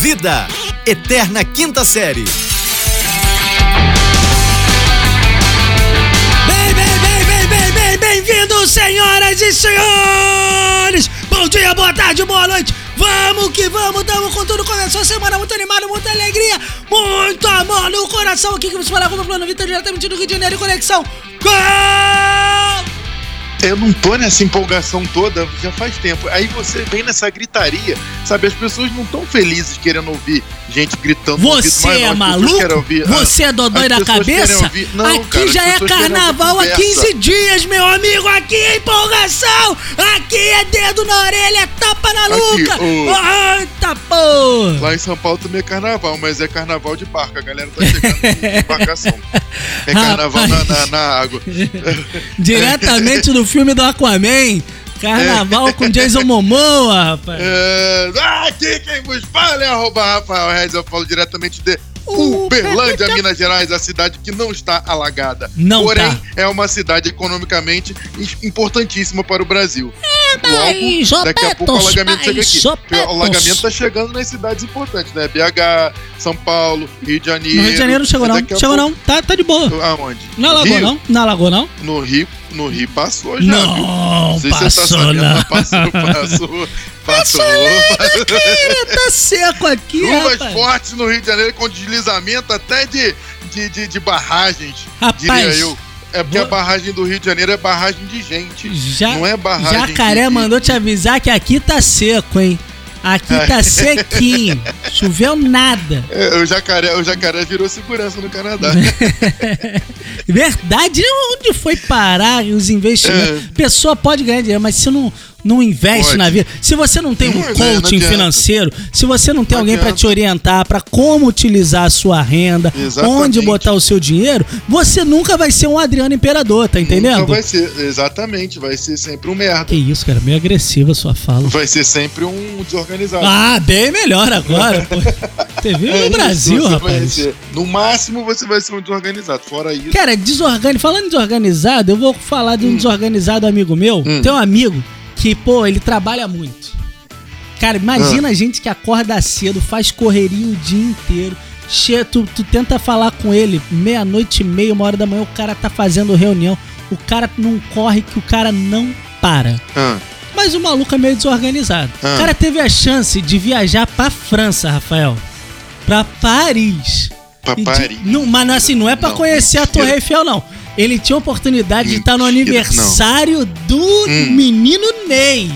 Vida, Eterna Quinta Série. Bem, bem, bem, bem, bem, bem, bem-vindos, senhoras e senhores! Bom dia, boa tarde, boa noite! Vamos que vamos, tamo com tudo, começou a semana muito animado, muita alegria, muito amor no coração aqui que você fala como Plano Vitor, diretamente do Rio de Janeiro, conexão com... Eu não tô nessa empolgação toda já faz tempo. Aí você vem nessa gritaria, sabe? As pessoas não estão felizes querendo ouvir gente gritando. ouvido, Você não, é maluco? ouvir- Você é dodói da cabeça? ouvir- Não, aqui cara, já é carnaval há conversa. 15 dias, meu amigo! Aqui é empolgação! Aqui é dedo na orelha, é tapa na nuca! Eita porra! Lá em São Paulo também é carnaval, mas é carnaval de barco. A galera tá chegando de embarcação. É carnaval na, na, na água. Diretamente do filme do Aquaman. Carnaval com Jason Momoa, rapaz. É, aqui quem vos fala é arroba Rafael Reis. Eu falo diretamente de Uberlândia, Minas Gerais, a cidade que não está alagada. Não Porém, tá. é uma cidade economicamente importantíssima para o Brasil. mas, Logo, daqui a pouco o alagamento chega aqui. O alagamento está chegando nas cidades importantes, né? BH, São Paulo, Rio de Janeiro. No Rio de Janeiro não chegou não. Chegou pouco- não. Tá, tá de boa. Aonde? Na Lagoa não? Na Lagoa não? No Rio, no Rio passou já, viu? Não, sei se você passou tá sabendo, não. mas Passou, passou, passou. Cara, tá seco aqui, Chuvas rapaz. fortes no Rio de Janeiro com deslizamento até de, de, de, de barragens, Rapaz, diria eu. É porque vou- a barragem do Rio de Janeiro é barragem de gente. Já, não é barragem Jacaré de- mandou te avisar que aqui tá seco, hein? Aqui tá sequinho. Choveu nada. É, o, jacaré, o jacaré virou segurança no Canadá. Verdade, onde foi parar os investimentos? É. Pessoa pode ganhar dinheiro, mas se não, não investe Pode. na vida, se você não tem um Não, não coaching financeiro, se você não tem Não alguém pra adianta. te orientar pra como utilizar a sua renda, Exatamente. onde botar o seu dinheiro, você nunca vai ser um Adriano Imperador, tá entendendo? Nunca vai ser, exatamente, vai ser sempre um merda. Que isso, cara, meio agressiva a sua fala. Vai ser sempre um desorganizado. Ah, bem melhor agora, pô. Você viu É no Brasil, rapaz. no máximo você vai ser um desorganizado. Fora isso. Cara, desorganizado. Falando desorganizado, eu vou falar de um desorganizado amigo meu. Hum. Tem um amigo que, pô, ele trabalha muito. Cara, imagina a gente que acorda cedo, faz correria o dia inteiro. Che, tu, tu tenta falar com ele meia-noite e meia, uma hora da manhã, o cara tá fazendo reunião. O cara não corre que o cara não para. Ah, Mas o maluco é meio desorganizado. Ah. O cara teve a chance de viajar pra França, Rafael. Pra Paris. pra E de- Paris. não, mas assim, não é pra Não, conhecer a. Torre Eiffel, não. Ele tinha a oportunidade de estar no Mentira, aniversário do Hum. menino Ney.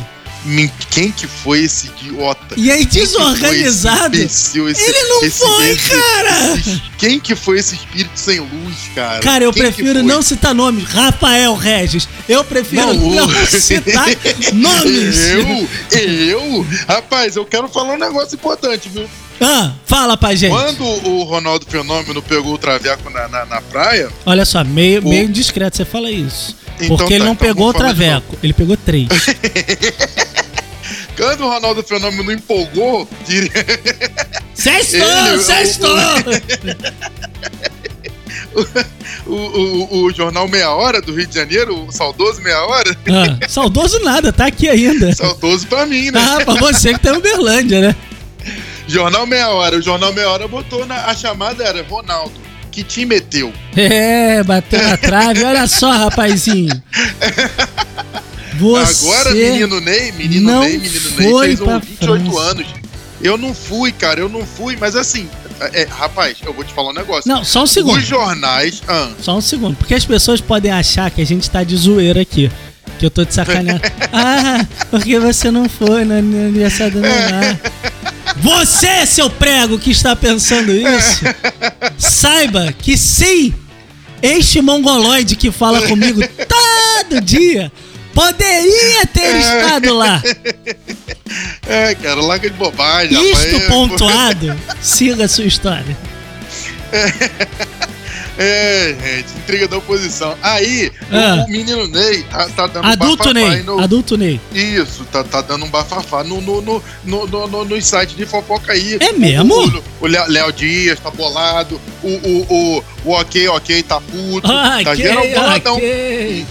Quem que foi esse idiota? E aí, desorganizado. esse imbecil, esse- Ele não esse- foi, cara! quem que foi esse espírito sem luz, cara? Cara, eu Quem que prefiro não citar nomes. Rafael Regis. Eu prefiro Não, não, citar nomes. Eu? Eu? Rapaz, eu quero falar um negócio importante, viu? Ah, fala pra gente. Quando o Ronaldo Fenômeno pegou o traveco na, na, na praia, Olha só, meio, O- meio indiscreto você fala isso. Então Porque ele tá, não então pegou o traveco, ele pegou três. quando o Ronaldo Fenômeno empolgou, diria- Sextou, Ele- o- sextou! o, o, o jornal Meia Hora do Rio de Janeiro, o saudoso Meia Hora, Ah, saudoso nada, tá aqui ainda. saudoso pra mim, né? Ah, pra você que tá em Uberlândia, né? Jornal Meia Hora. O Jornal Meia Hora botou na. A chamada era Ronaldo. Que te meteu? É, bateu na trave. Olha só, rapazinho. Você Agora, menino Ney, menino não Ney, menino Ney foi fez um pra 28 França. anos. Eu não fui, cara, eu não fui, mas assim, é, rapaz, eu vou te falar um negócio. Não, só um segundo. Os jornais. Ah, Só um segundo. Porque as pessoas podem achar que a gente tá de zoeira aqui. Que eu tô de sacaneando. ah, porque você não foi no aniversário do Neymar. Você, seu prego, que está pensando isso, saiba que sim, este mongoloide que fala comigo todo dia poderia ter estado lá. é, cara, larga de bobagem, Isto rapaz. pontuado, siga a sua história. É, gente, intriga da oposição. Aí, o- Ah. o, menino Ney tá, tá dando Adulto bafafá Ney, no, adulto Ney. Isso, tá, tá dando um bafafá no, no, no, no, no, no, no site de fofoca aí. É mesmo? O, o Léo Léo Dias tá bolado, o, o, o, o Ok Ok tá puto, Ah, tá geral boladão. ok.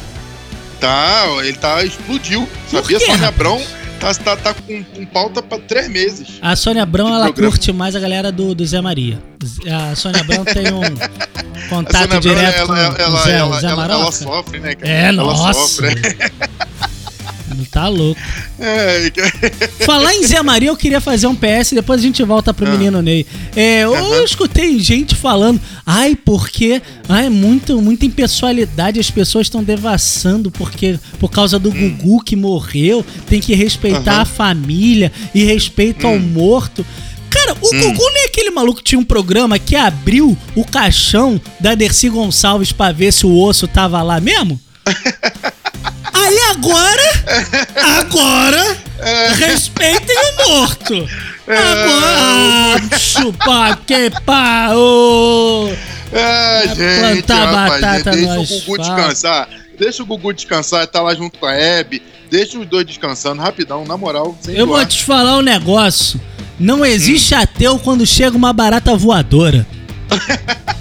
Tá, ele tá, explodiu. Sabia? Sônia? Abrão Tá, tá, tá com, com pauta pra três meses. A Sônia Abrão, ela programa. curte mais a galera do, do Zé Maria. A Sônia Abrão tem um contato direto ela, com ela, Zé, ela, Zé ela, ela sofre, né, cara? É, ela nossa. sofre. Tá louco. É, Falar em Zé Maria, eu queria fazer um PS, depois a gente volta pro Ah. menino Ney. É, eu escutei gente falando, ai, porque ai, muito, muita impessoalidade, as pessoas estão devassando porque por causa do Gugu que morreu, tem que respeitar Hum. A família e respeito ao Hum. morto. Cara, o Gugu nem é aquele maluco que tinha um programa que abriu o caixão da Dercy Gonçalves pra ver se o osso tava lá mesmo? Aí agora, agora, respeitem o morto. Agora, ah, chupa que pau. É, gente, rapaz, batata deixa no o Gugu descansar. Deixa o Gugu descansar, tá lá junto com a Hebe. Deixa os dois descansando rapidão, na moral. Eu vou zoar. te falar um negócio. Não existe ateu quando chega uma barata voadora.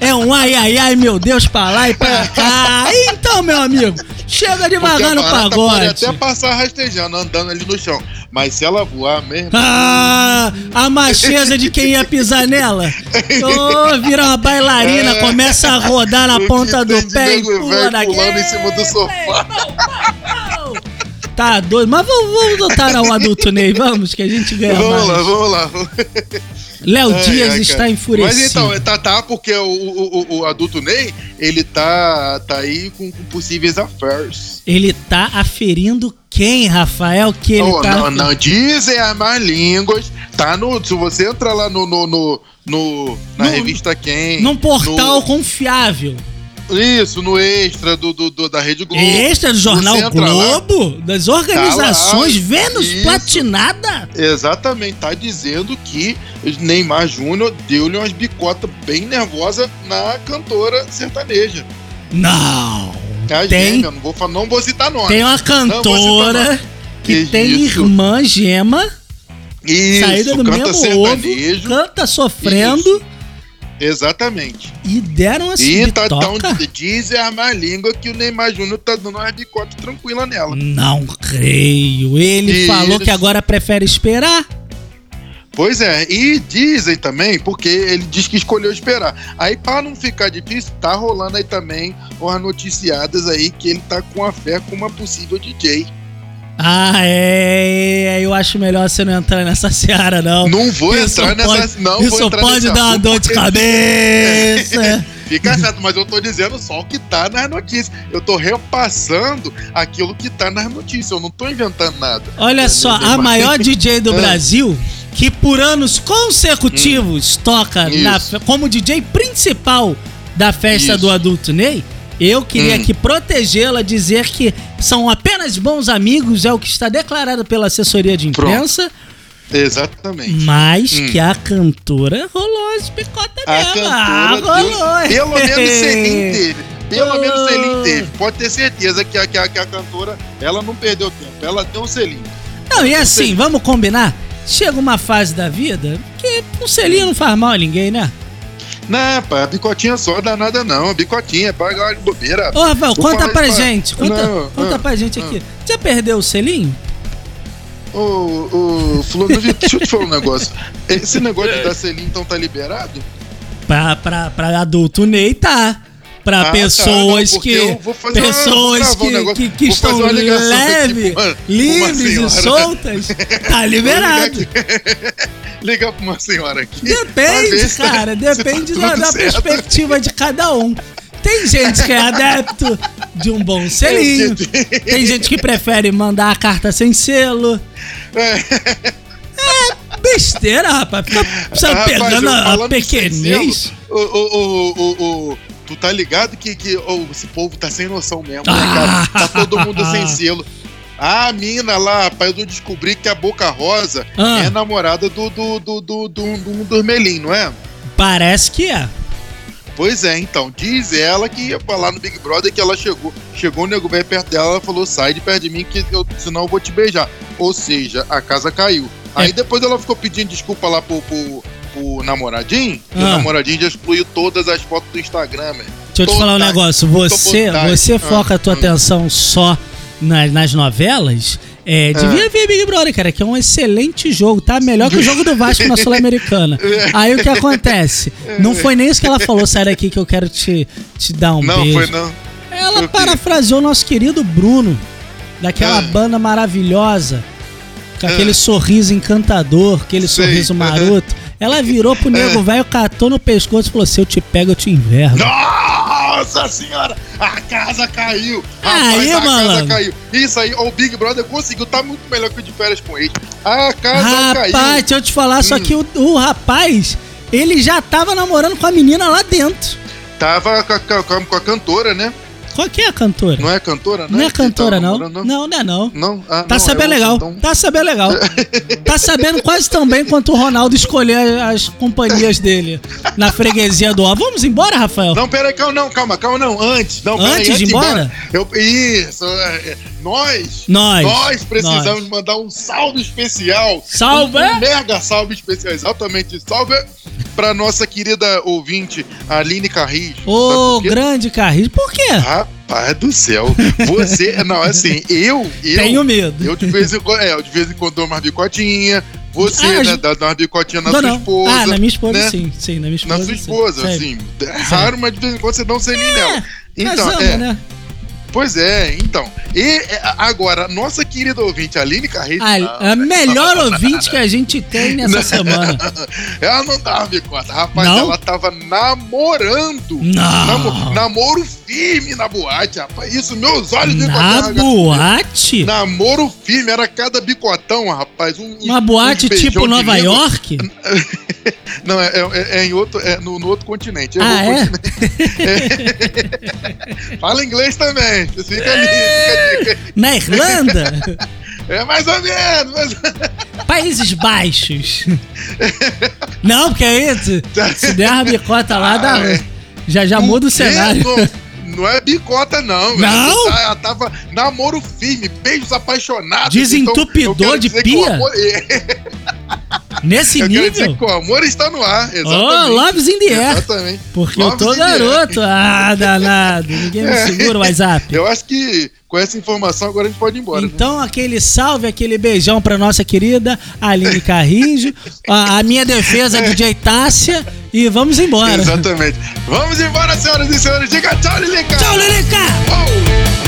É um ai, ai, ai, meu Deus, pra lá e pra cá. Então, meu amigo, chega devagar no pagode. Pode até passar rastejando, andando ali no chão. Mas se ela voar mesmo. Ah, a macheza de quem ia pisar nela. Oh, vira uma bailarina, É. começa a rodar na ponta do pé e pula velho pulando em cima do sofá. Tá doido, mas vamos, vamos ao adulto Ney, vamos, que a gente ganha Vamos lá, mais. vamos lá. Léo Ai, Dias ai, está cara. enfurecido. Mas então, tá, tá, porque o, o, o, adulto Ney, ele tá, tá aí com, com possíveis affairs. Ele tá aferindo quem, Rafael? Que ele Oh, tá. não, não dizem as más línguas. Tá no. Se você entrar lá no. no, no, no- na No- revista Quem. Num portal confiável. Isso, no extra do, do, do- da Rede Globo. Extra do Jornal entra lá, Globo, das organizações Tá lá, Vênus isso. Platinada. Exatamente, tá dizendo que Neymar Júnior deu-lhe umas bicotas bem nervosas na cantora sertaneja. Não. A Tem- gêmea, não vou, não vou citar nome. Tem uma cantora que Que tem isso. irmã gema, Isso, saída do canta mesmo sertanejo. ovo, canta sofrendo Exatamente. e deram essa E tá tão diz a má língua que o Neymar Júnior tá dando uma bicota tranquila nela. Não creio. Ele Isso. falou que agora prefere esperar. Pois é, e dizem também, porque ele diz que escolheu esperar. Aí, pra não ficar difícil, tá rolando aí também umas noticiadas aí que ele tá com a fé com uma possível DJ. Ah, é. Eu acho melhor você não entrar nessa seara, não. Não vou Isso entrar nessa. pode- não vou Isso entrar pode nesse dar uma dor de cabeça. Fica certo, mas eu tô dizendo só o que tá nas notícias. Eu tô repassando aquilo que tá nas notícias. Eu não tô inventando nada. Olha só, a maior DJ do Ah. Brasil, que por anos consecutivos toca na Hum. Isso. fe- como DJ principal da festa Isso. do Adulto Ney, eu queria Hum. aqui protegê-la, dizer que são apenas bons amigos, é o que está declarado pela assessoria de Pronto. imprensa, Exatamente. mas Hum. que a cantora rolou as picotas A dela. Ah, rolou. deu, pelo menos Selim teve. Pelo Oh. menos Selim teve. Pode ter certeza que a, que, a, que a cantora, ela não perdeu tempo. Ela deu um selinho. Não, e assim, vamos combinar? Chega uma fase da vida que um selinho não faz mal a ninguém, né? Não, pá, a bicotinha só dá nada não. Bicotinha, paga hora de bobeira. Ô, Rafael, Vou conta pra gente. Conta, Não, conta ah, pra gente aqui. Já perdeu o selinho? Ô, ô, Fulano, deixa eu te falar um negócio. Esse negócio de dar selinho, então tá liberado? Pra, pra, pra adulto Ney, tá. Pra Ah, tá, pessoas não, porque que. uma- pessoas vou gravar um que, que, que estão uma ligação aqui uma- uma livres e soltas. Tá liberado. Ligar, pra uma senhora aqui. Depende, tá- cara. tá Depende tudo da, da perspectiva de cada um. Tem gente que é adepto de um bom selinho. Tem gente que prefere mandar a carta sem selo. É. Besteira, rapaz. Fica Rapaz, pegando a, pequenez. O, o, o, o, tu tá ligado que, que ô, esse povo tá sem noção mesmo, né, Ah. cara? Tá todo mundo sem selo. A mina lá, rapaz, eu descobri que a Boca Rosa Ah. é namorada do, do, do, do, do, do, do Melim, não é? Parece que é. Pois é, então, diz ela que ia falar no Big Brother que ela chegou, chegou o nego velho perto dela, ela falou, sai de perto de mim, que eu, senão eu vou te beijar. Ou seja, a casa caiu. É. Aí depois ela ficou pedindo desculpa lá pro, pro, pro namoradinho, e o Ah. namoradinho já excluiu todas as fotos do Instagram, velho. Deixa eu te falar um negócio. Você, você Ah, foca a tua ah. atenção só nas, nas novelas, É, devia ver Big Brother, cara, que é um excelente jogo, tá? Melhor que o jogo do Vasco na Sul-Americana. Aí o que acontece? Não foi nem isso que ela falou, sai daqui que eu quero te, te dar um Não, beijo. foi não. Ela quê? parafraseou nosso querido Bruno, daquela Ah. banda maravilhosa, com aquele Ah. sorriso encantador, aquele Sei. sorriso maroto. Ela virou pro nego velho, catou no pescoço e falou: Se eu te pego, eu te envergo. Nossa senhora! A casa caiu! Rapaz, Aí, a casa malandro. caiu. Isso aí, o Big Brother conseguiu, tá muito melhor que o de férias com ele. A casa Rapaz, caiu. deixa eu te falar, só Hum. que o, o rapaz, ele já tava namorando com a menina lá dentro. Tava com a- com a cantora, né? Qual que é a cantora? Não é cantora, Não é Que tava cantora, não. Não, não é não. Não? Ah, Tá não, sabendo é legal. outro, então. Tá sabendo legal. tá sabendo quase tão bem quanto o Ronaldo escolher as companhias dele na freguesia do Ó. Vamos embora, Rafael? Não, peraí, calma, não, calma, calma, não. Antes, não, peraí, Antes de ir embora? Eu, isso, é, é, nós, Nós. nós precisamos Nós. mandar um salve especial. Salve! Um, um mega salve especial, exatamente. Salve pra nossa querida ouvinte, Aline Carris. Ô, quê? grande Carris. Por quê? Rapaz do céu. Você, não, assim, eu, eu, Tenho medo. eu de vez em quando, é, eu de vez em quando dou umas bicotinhas. Você, Ah, né, dá, dá umas bicotinhas na Não, sua não. esposa. Ah, na minha esposa, né? sim. Sim, na minha esposa. Na sua sim. esposa, Sério. assim. É raro, mas de vez em quando você dá um selinho nela. Então, é, né? Pois é, então. E é, agora, nossa querida ouvinte, Aline Carreiro. A, a melhor ouvinte que a gente tem nessa semana. Ela não dava bicota. Rapaz, Não? ela tava namorando. Não. Namo- namoro firme na boate, rapaz. Isso, meus olhos de Na boate? Namoro firme, era cada bicotão, rapaz. Um, Uma um- boate tipo Nova língua. York? Não, é, é- é em outro, é no, no outro continente. É Ah, é? continente. Fala inglês também. Fica ali, fica. Na Irlanda? É mais ou menos. Mas... Países Baixos. Não, porque aí, se, se der uma bicota lá, dá, Ah, é. já, já muda o cenário. Não, não é bicota, não. Não? Ela tava namoro firme, beijos apaixonados. Desentupidor Então, de pia? amor- Nesse Eu quero dizer nível? que o amor está no ar. Oh, Exatamente. loves in the air. Exatamente. Porque eu Loves tô the air. garoto. Ah, danado. Ninguém me É. segura o WhatsApp. Eu acho que com essa informação agora a gente pode ir embora. né? Então, aquele salve, aquele beijão pra nossa querida Aline Carrijo, a, a minha defesa do Jay Tássia e vamos embora. Exatamente. Vamos embora, senhoras e senhores. Diga tchau, Lilica. Tchau, Lilica! Oh.